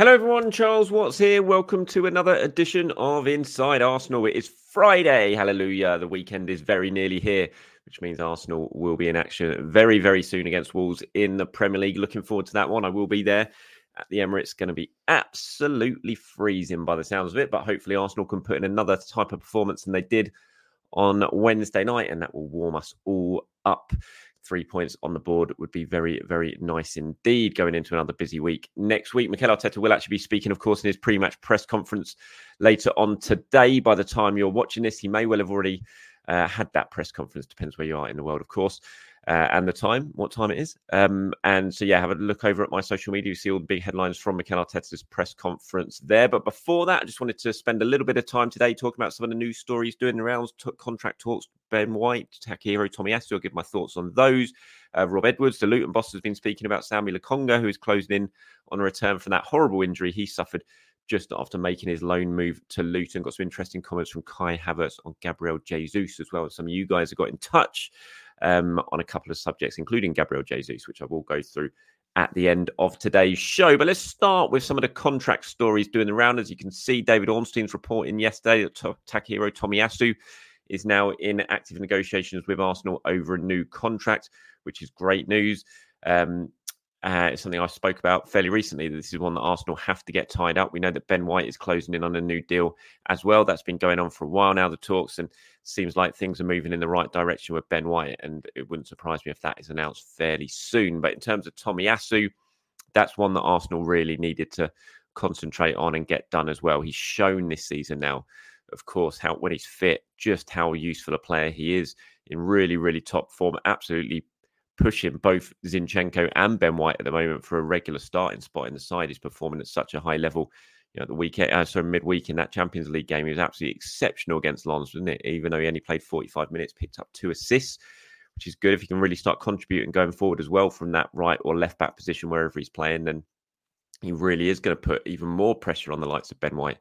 Hello, everyone. Charles Watts here. Welcome to another edition of Inside Arsenal. It is Friday. Hallelujah. The weekend is very nearly here, which means Arsenal will be in action very, very soon against Wolves in the Premier League. Looking forward to that one. I will be there at the Emirates. Going to be absolutely freezing by the sounds of it, but hopefully Arsenal can put in another type of performance than they did on Wednesday night, and that will warm us all up three points on the board would be very, very nice indeed going into another busy week. Next week, Mikel Arteta will actually be speaking, of course, in his pre match press conference later on today. By the time you're watching this, he may well have already uh, had that press conference, depends where you are in the world, of course uh, and the time, what time it is. Um, and so, yeah, have a look over at my social media. You see all the big headlines from Mikel Arteta's press conference there. But before that, I just wanted to spend a little bit of time today talking about some of the news stories doing the rounds, t- contract talks, Ben White, Takehiro Tomiyasu. I'll give my thoughts on those. Uh, Rob Edwards, the Luton boss, has been speaking about Sambi Lokonga, who is closing in on a return from that horrible injury he suffered just after making his loan move to Luton. Got some interesting comments from Kai Havertz on Gabriel Jesus as well. Some of you guys have got in touch um, on a couple of subjects, including Gabriel Jesus, which I will go through at the end of today's show. But let's start with some of the contract stories doing the round. As you can see, David Ornstein's reporting yesterday that Takehiro Tomiyasu is now in active negotiations with Arsenal over a new contract, which is great news. Um, uh, it's something I spoke about fairly recently. This is one that Arsenal have to get tied up. We know that Ben White is closing in on a new deal as well. That's been going on for a while now, the talks, and seems like things are moving in the right direction with Ben White. And it wouldn't surprise me if that is announced fairly soon. But in terms of Tomiyasu, that's one that Arsenal really needed to concentrate on and get done as well. He's shown this season now, of course, how when he's fit, just how useful a player he is in really, really top form. Absolutely pushing both Zinchenko and Ben White at the moment for a regular starting spot in the side. He's performing at such a high level. You know, the weekend, uh, so midweek in that Champions League game, he was absolutely exceptional against Lens, wasn't it? Even though he only played 45 minutes, picked up two assists, which is good. If he can really start contributing going forward as well from that right or left back position, wherever he's playing, then he really is going to put even more pressure on the likes of Ben White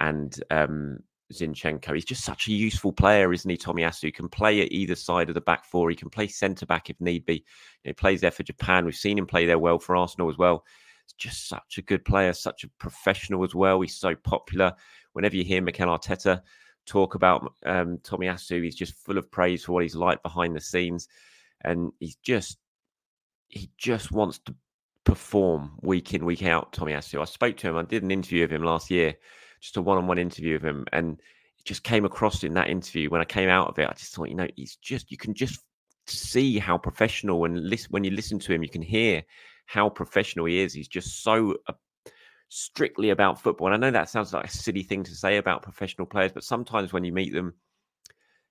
and um, Zinchenko. He's just such a useful player, isn't he, Tommy Tomiyasu? He can play at either side of the back four. He can play centre back if need be. He plays there for Japan. We've seen him play there well for Arsenal as well. He's just such a good player, such a professional as well. He's so popular. Whenever you hear Mikel Arteta talk about um, Tomiyasu, he's just full of praise for what he's like behind the scenes. And he's just, he just wants to perform week in, week out, Tommy Tomiyasu. I spoke to him, I did an interview of him last year just a one-on-one interview of him, and it just came across in that interview when I came out of it. I just thought, you know, he's just you can just see how professional and listen when you listen to him, you can hear how professional he is. He's just so uh, strictly about football. And I know that sounds like a silly thing to say about professional players, but sometimes when you meet them,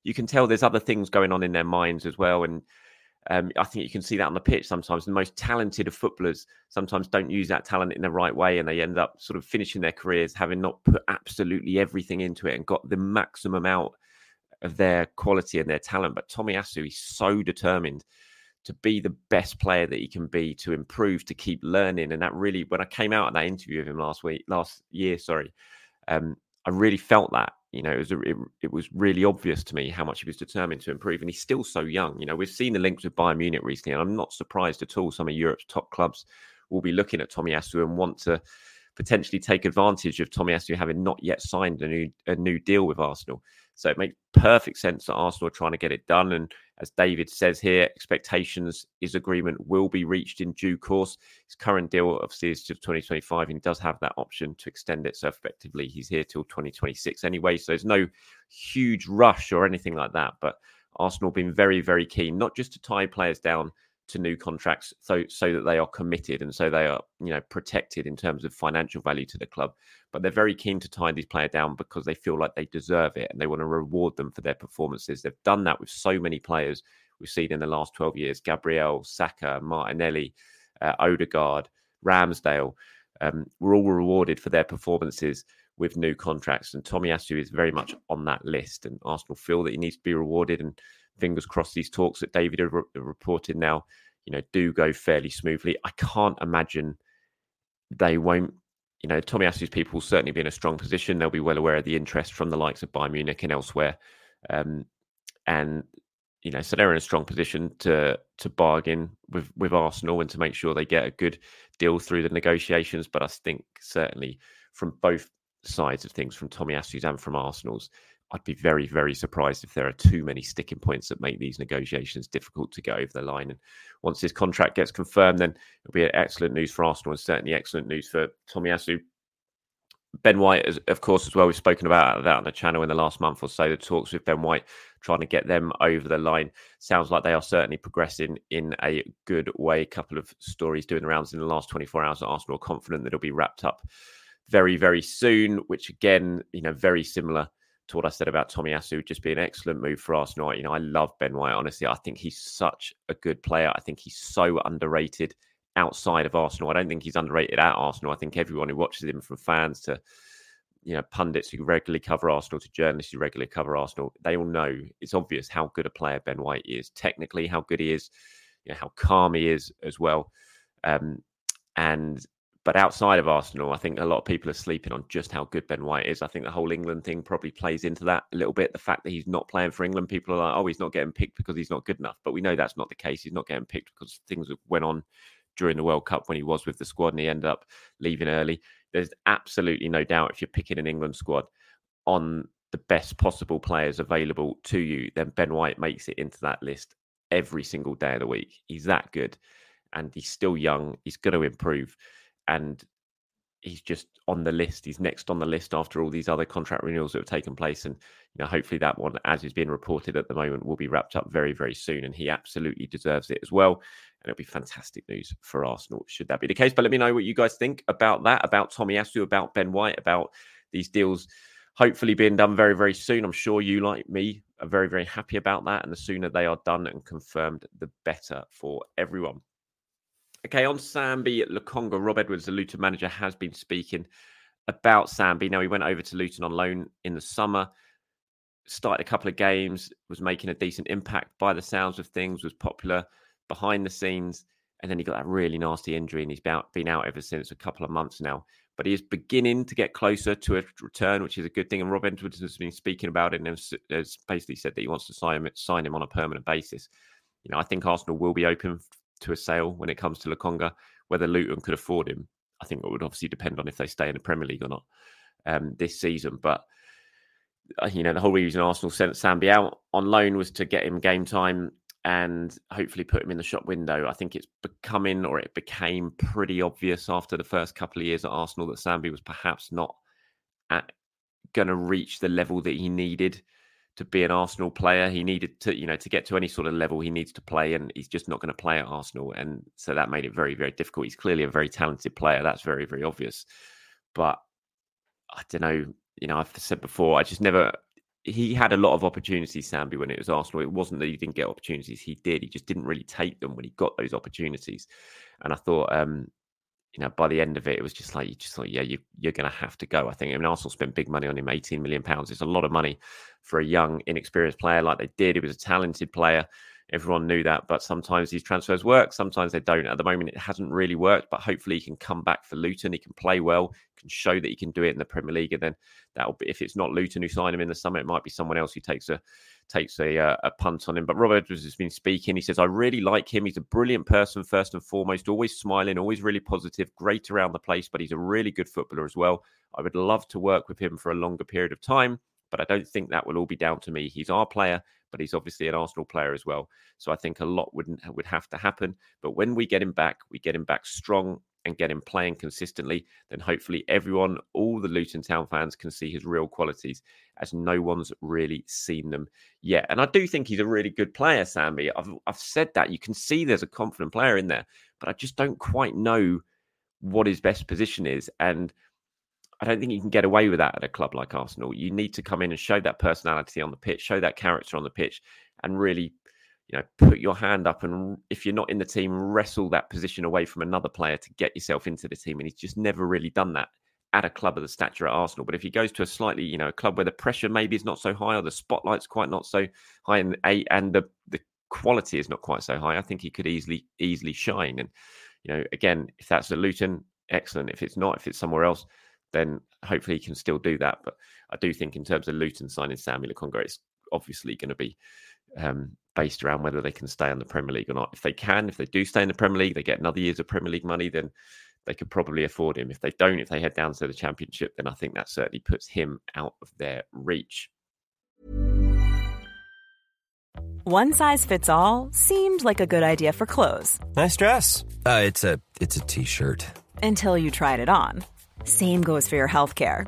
you can tell there's other things going on in their minds as well. And um, I think you can see that on the pitch sometimes. The most talented of footballers sometimes don't use that talent in the right way, and they end up sort of finishing their careers having not put absolutely everything into it and got the maximum out of their quality and their talent. But Tomiyasu is so determined to be the best player that he can be, to improve, to keep learning. And that really, when I came out of that interview with him last week, last year, sorry, um, I really felt that. You know, it was, a, it, it, was really obvious to me how much he was determined to improve, and he's still so young. You know, we've seen the links with Bayern Munich recently, and I'm not surprised at all. Some of Europe's top clubs will be looking at Tomiyasu and want to potentially take advantage of Tomiyasu having not yet signed a new a new deal with Arsenal. So it makes perfect sense that Arsenal are trying to get it done. And as David says here, expectations is agreement will be reached in due course. His current deal obviously is to 2025 and he does have that option to extend it. So effectively he's here till 2026 anyway. So there's no huge rush or anything like that. But Arsenal been very, very keen, not just to tie players down to new contracts so so that they are committed and so they are you know protected in terms of financial value to the club. But they're very keen to tie these players down because they feel like they deserve it and they want to reward them for their performances. They've done that with so many players we've seen in the last 12 years. Gabriel Saka Martinelli uh, Odegaard Ramsdale um, were all rewarded for their performances with new contracts. And Tomiyasu is very much on that list and Arsenal feel that he needs to be rewarded and fingers crossed these talks that David have re- reported now, you know, do go fairly smoothly. I can't imagine they won't. You know, Tomiyasu's people will certainly be in a strong position. They'll be well aware of the interest from the likes of Bayern Munich and elsewhere, um, and you know, so they're in a strong position to to bargain with with Arsenal and to make sure they get a good deal through the negotiations. But I think certainly from both sides of things, from Tomiyasu's and from Arsenal's, I'd be very, very surprised if there are too many sticking points that make these negotiations difficult to get over the line. And once this contract gets confirmed, then it'll be excellent news for Arsenal and certainly excellent news for Tomiyasu. Ben White, of course, as well. We've spoken about that on the channel in the last month or so. The talks with Ben White, trying to get them over the line, sounds like they are certainly progressing in a good way. A couple of stories doing the rounds in the last 24 hours at Arsenal, confident that it'll be wrapped up very, very soon. Which again, you know, very similar to what I said about Tomiyasu, would just be an excellent move for Arsenal. You know, I love Ben White. Honestly, I think he's such a good player. I think he's so underrated outside of Arsenal. I don't think he's underrated at Arsenal. I think everyone who watches him, from fans to you know pundits who regularly cover Arsenal to journalists who regularly cover Arsenal, they all know it's obvious how good a player Ben White is. Technically, how good he is, you know, how calm he is as well. Um, and but outside of Arsenal, I think a lot of people are sleeping on just how good Ben White is. I think the whole England thing probably plays into that a little bit. The fact that he's not playing for England, people are like, oh, he's not getting picked because he's not good enough. But we know that's not the case. He's not getting picked because things went on during the World Cup when he was with the squad and he ended up leaving early. There's absolutely no doubt if you're picking an England squad on the best possible players available to you, then Ben White makes it into that list every single day of the week. He's that good and he's still young. He's going to improve and he's just on the list. He's next on the list after all these other contract renewals that have taken place. And you know, hopefully that one, as is being reported at the moment, will be wrapped up very, very soon. And he absolutely deserves it as well. And it'll be fantastic news for Arsenal, should that be the case. But let me know what you guys think about that, about Tomiyasu, about Ben White, about these deals hopefully being done very, very soon. I'm sure you, like me, are very, very happy about that. And the sooner they are done and confirmed, the better for everyone. Okay, on Sambi Lokonga, Rob Edwards, the Luton manager, has been speaking about Sambi. Now, he went over to Luton on loan in the summer, started a couple of games, was making a decent impact by the sounds of things, was popular behind the scenes. And then he got that really nasty injury and he's been out ever since a couple of months now. But he is beginning to get closer to a return, which is a good thing. And Rob Edwards has been speaking about it and has basically said that he wants to sign him, sign him on a permanent basis. You know, I think Arsenal will be open to a sale when it comes to Lokonga. Whether Luton could afford him, I think it would obviously depend on if they stay in the Premier League or not um, this season. But uh, you know, the whole reason Arsenal sent Sambi out on loan was to get him game time and hopefully put him in the shop window. I think it's becoming or it became pretty obvious after the first couple of years at Arsenal that Sambi was perhaps not going to reach the level that he needed to be an Arsenal player. He needed to, you know, to get to any sort of level, he needs to play, and he's just not going to play at Arsenal. And so that made it very, very difficult. He's clearly a very talented player. That's very, very obvious. But I don't know, you know, I've said before, I just never, he had a lot of opportunities, Sambi, when it was Arsenal. It wasn't that he didn't get opportunities; he did. He just didn't really take them when he got those opportunities. And I thought, um, you know, by the end of it, it was just like you just thought, yeah, you, you're going to have to go. I think. I mean, Arsenal spent big money on him, 18 million pounds. It's a lot of money for a young, inexperienced player like they did. He was a talented player. Everyone knew that, but sometimes these transfers work, sometimes they don't. At the moment, it hasn't really worked, but hopefully he can come back for Luton. He can play well, can show that he can do it in the Premier League, and then that'll be if it's not Luton who sign him in the summer, it might be someone else who takes a takes a, uh, a punt on him. But Robert has been speaking. He says, "I really like him. He's a brilliant person, first and foremost. Always smiling, always really positive, great around the place. But he's a really good footballer as well. I would love to work with him for a longer period of time." But I don't think that will all be down to me. He's our player but he's obviously an Arsenal player as well. So I think a lot wouldn't would have to happen. But when we get him back, we get him back strong and get him playing consistently, then hopefully everyone, all the Luton Town fans can see his real qualities as no one's really seen them yet. And I do think he's a really good player, Sambi. I've, I've said that. You can see there's a confident player in there, but I just don't quite know what his best position is. And I don't think you can get away with that at a club like Arsenal. You need to come in and show that personality on the pitch, show that character on the pitch, and really, you know, put your hand up and if you're not in the team, wrestle that position away from another player to get yourself into the team. And he's just never really done that at a club of the stature at Arsenal. But if he goes to a slightly, you know, a club where the pressure maybe is not so high or the spotlight's quite not so high and and the the quality is not quite so high, I think he could easily easily shine. And you know, again, if that's at Luton, excellent. If it's not, if it's somewhere else then hopefully he can still do that. But I do think in terms of Luton signing Sambi Lokonga, it's obviously going to be um, based around whether they can stay in the Premier League or not. If they can, if they do stay in the Premier League, they get another year's of Premier League money, then they could probably afford him. If they don't, if they head down to the Championship, then I think that certainly puts him out of their reach. One size fits all seemed like a good idea for clothes. Nice dress. Uh, it's a it's a t-shirt. Until you tried it on. Same goes for your healthcare.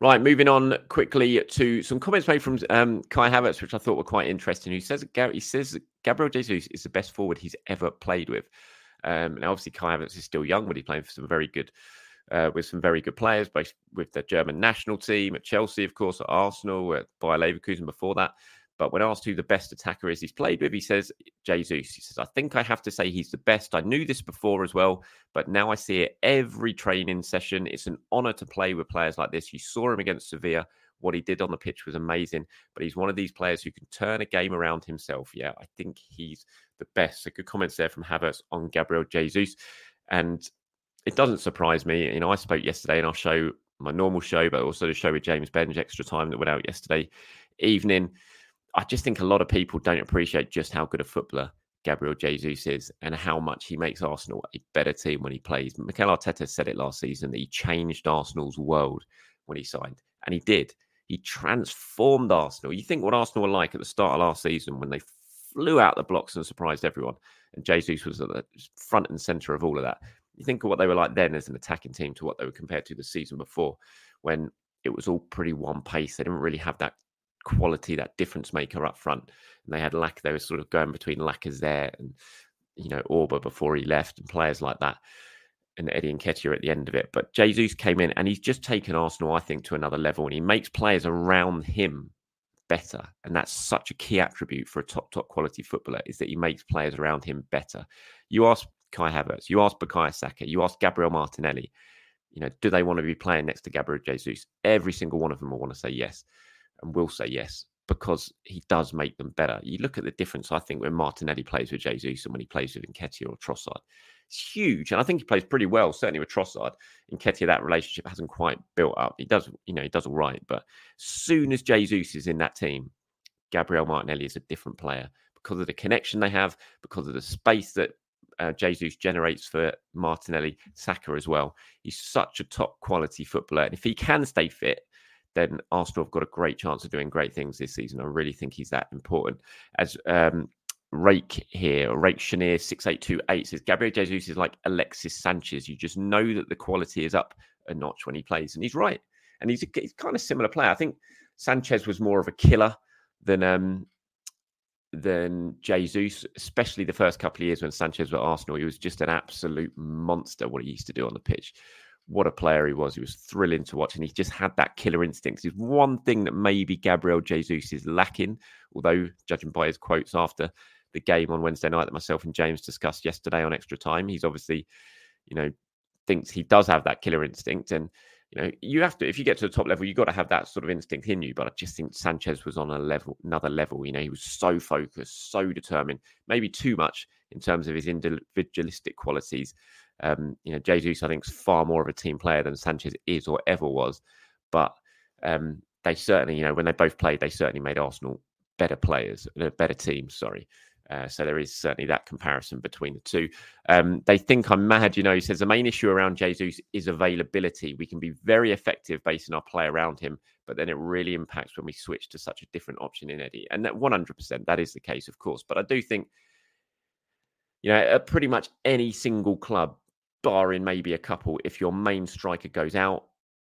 Right, moving on quickly to some comments made from um, Kai Havertz, which I thought were quite interesting. He says he says Gabriel Jesus is the best forward he's ever played with. Um, now, obviously, Kai Havertz is still young, but he's playing for some very good, uh, with some very good players, both with the German national team at Chelsea, of course, at Arsenal, at Bayer Leverkusen before that. But when asked who the best attacker is he's played with, he says Jesus. He says, I think I have to say he's the best. I knew this before as well, but now I see it every training session. It's an honor to play with players like this. You saw him against Sevilla. What he did on the pitch was amazing, but he's one of these players who can turn a game around himself. Yeah, I think he's the best. So good comments there from Havertz on Gabriel Jesus. And it doesn't surprise me. You know, I spoke yesterday and I'll show my normal show, but also the show with James Benge extra time that went out yesterday evening I just think a lot of people don't appreciate just how good a footballer Gabriel Jesus is and how much he makes Arsenal a better team when he plays. Mikel Arteta said it last season that he changed Arsenal's world when he signed, and he did. He transformed Arsenal. You think what Arsenal were like at the start of last season when they flew out the blocks and surprised everyone, and Jesus was at the front and center of all of that. You think of what they were like then as an attacking team to what they were compared to the season before, when it was all pretty one pace. They didn't really have that quality, that difference maker up front. And they had Lack, they were sort of going between Lacazette and, you know, Auba before he left and players like that. And Eddie and Nketiah at the end of it. But Jesus came in and he's just taken Arsenal, I think, to another level. And he makes players around him better. And that's such a key attribute for a top, top quality footballer is that he makes players around him better. You ask Kai Havertz, you ask Bukayo Saka, you ask Gabriel Martinelli, you know, do they want to be playing next to Gabriel Jesus? Every single one of them will want to say yes and will say yes because he does make them better. You look at the difference, I think, when Martinelli plays with Jesus and when he plays with Nketiah or Trossard. It's huge. And I think he plays pretty well, certainly with Trossard. Nketiah, that relationship hasn't quite built up. He does, you know, he does all right. But soon as Jesus is in that team, Gabriel Martinelli is a different player because of the connection they have, because of the space that uh, Jesus generates for Martinelli, Saka as well. He's such a top quality footballer. And if he can stay fit, then Arsenal have got a great chance of doing great things this season. I really think he's that important. As um, Rake here, Rake Chenier 6828 says Gabriel Jesus is like Alexis Sanchez. You just know that the quality is up a notch when he plays. And he's right. And he's, a, he's kind of similar player. I think Sanchez was more of a killer than um, than Jesus, especially the first couple of years when Sanchez was at Arsenal. He was just an absolute monster what he used to do on the pitch. What a player he was. He was thrilling to watch, and he just had that killer instinct. It's one thing that maybe Gabriel Jesus is lacking, although judging by his quotes after the game on Wednesday night that myself and James discussed yesterday on extra time, he's obviously, you know, thinks he does have that killer instinct. And you know, you have to if you get to the top level, you've got to have that sort of instinct in you. But I just think Sanchez was on a level, another level. You know, he was so focused, so determined, maybe too much in terms of his individualistic qualities. Um, you know, Jesus, I think, is far more of a team player than Sanchez is or ever was. But um, they certainly, you know, when they both played, they certainly made Arsenal better players, a better team. Sorry. Uh, so there is certainly that comparison between the two. Um, they think I'm mad, you know. He says the main issue around Jesus is availability. We can be very effective basing our play around him, but then it really impacts when we switch to such a different option in Eddie. And that 100% that is the case, of course. But I do think, you know, at pretty much any single club, barring maybe a couple, if your main striker goes out,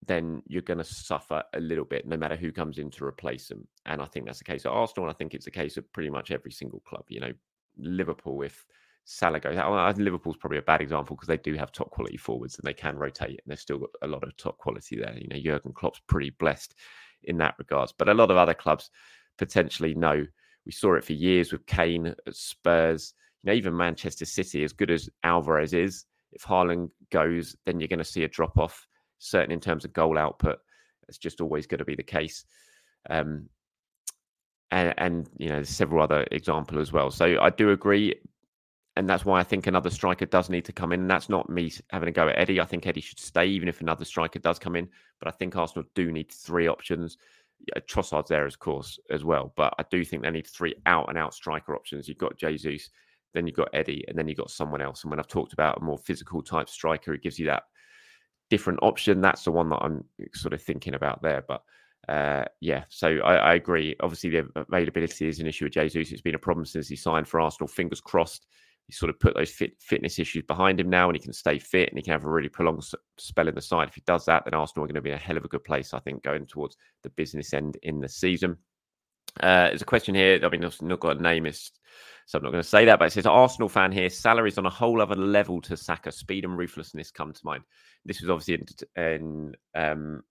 then you're going to suffer a little bit no matter who comes in to replace them. And I think that's the case at Arsenal. And I think it's the case of pretty much every single club. You know, Liverpool, if Salah goes out, well, Liverpool's probably a bad example because they do have top quality forwards and they can rotate and they've still got a lot of top quality there. You know, Jurgen Klopp's pretty blessed in that regards. But a lot of other clubs potentially know. We saw it for years with Kane at Spurs. You know, even Manchester City, as good as Alvarez is, if Haaland goes, then you're going to see a drop off certain in terms of goal output. It's just always going to be the case. Um, and, and you know, several other examples as well. So I do agree, and that's why I think another striker does need to come in. And that's not me having a go at Eddie. I think Eddie should stay, even if another striker does come in. But I think Arsenal do need three options. Yeah, Trossard's there, of course, as well. But I do think they need three out and out striker options. You've got Jesus, then you've got Eddie, and then you've got someone else. And when I've talked about a more physical type striker, it gives you that different option. That's the one that I'm sort of thinking about there. But uh, yeah, so I, I, agree. Obviously, the availability is an issue with Jesus. It's been a problem since he signed for Arsenal. Fingers crossed, he sort of put those fit, fitness issues behind him now, and he can stay fit and he can have a really prolonged spell in the side. If he does that, then Arsenal are going to be in a hell of a good place, I think, going towards the business end in the season. Uh, there's a question here. I mean, it's not got a name. It's, so I'm not going to say that, but it says Arsenal fan here. Salah's on a whole other level to Saka. Speed and ruthlessness come to mind. This was obviously in, in um,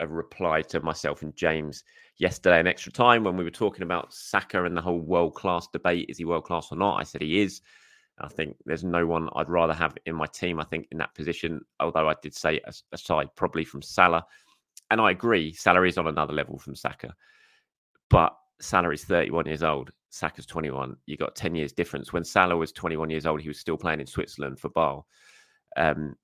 a reply to myself and James yesterday in extra time when we were talking about Saka and the whole world class debate. Is he world class or not? I said he is. I think there's no one I'd rather have in my team. I think in that position, although I did say aside probably from Salah, and I agree, Salah is on another level from Saka, but Salah is 31 years old. Saka's 21. You got 10 years difference. When Salah was 21 years old, he was still playing in Switzerland for Basel. Um,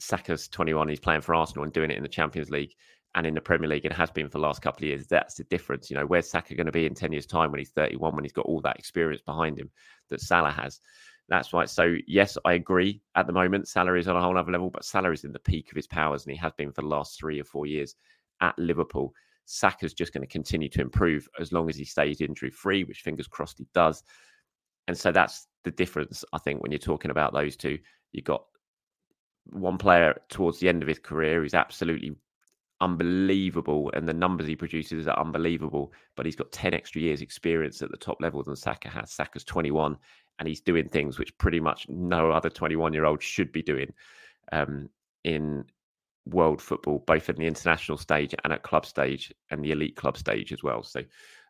Saka's 21. He's playing for Arsenal and doing it in the Champions League and in the Premier League It has been for the last couple of years. That's the difference. You know, where's Saka going to be in 10 years' time when he's 31, when he's got all that experience behind him that Salah has? That's right. So, yes, I agree. At the moment, Salah is on a whole other level, but Salah is in the peak of his powers and he has been for the last three or four years at Liverpool. Saka's just going to continue to improve as long as he stays injury free, which fingers crossed he does. And so that's the difference, I think, when you're talking about those two. You've got one player towards the end of his career who's absolutely unbelievable, and the numbers he produces are unbelievable. But he's got 10 extra years' experience at the top level than Saka has. Saka's 21, and he's doing things which pretty much no other 21 year old should be doing um, in world football, both at the international stage and at club stage and the elite club stage as well. So,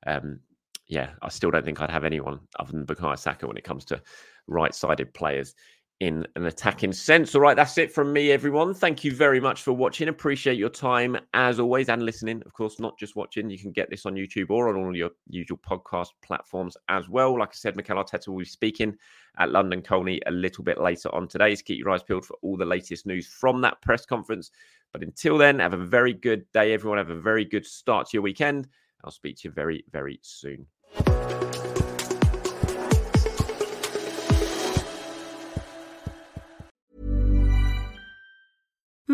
um, yeah, I still don't think I'd have anyone other than Bukayo Saka when it comes to right sided players in an attacking sense. All right, that's it from me, everyone. Thank you very much for watching. Appreciate your time as always and listening. Of course, not just watching. You can get this on YouTube or on all your usual podcast platforms as well. Like I said, Mikel Arteta will be speaking at London Colney a little bit later on today. So keep your eyes peeled for all the latest news from that press conference. But until then, have a very good day, everyone. Have a very good start to your weekend. I'll speak to you very, very soon.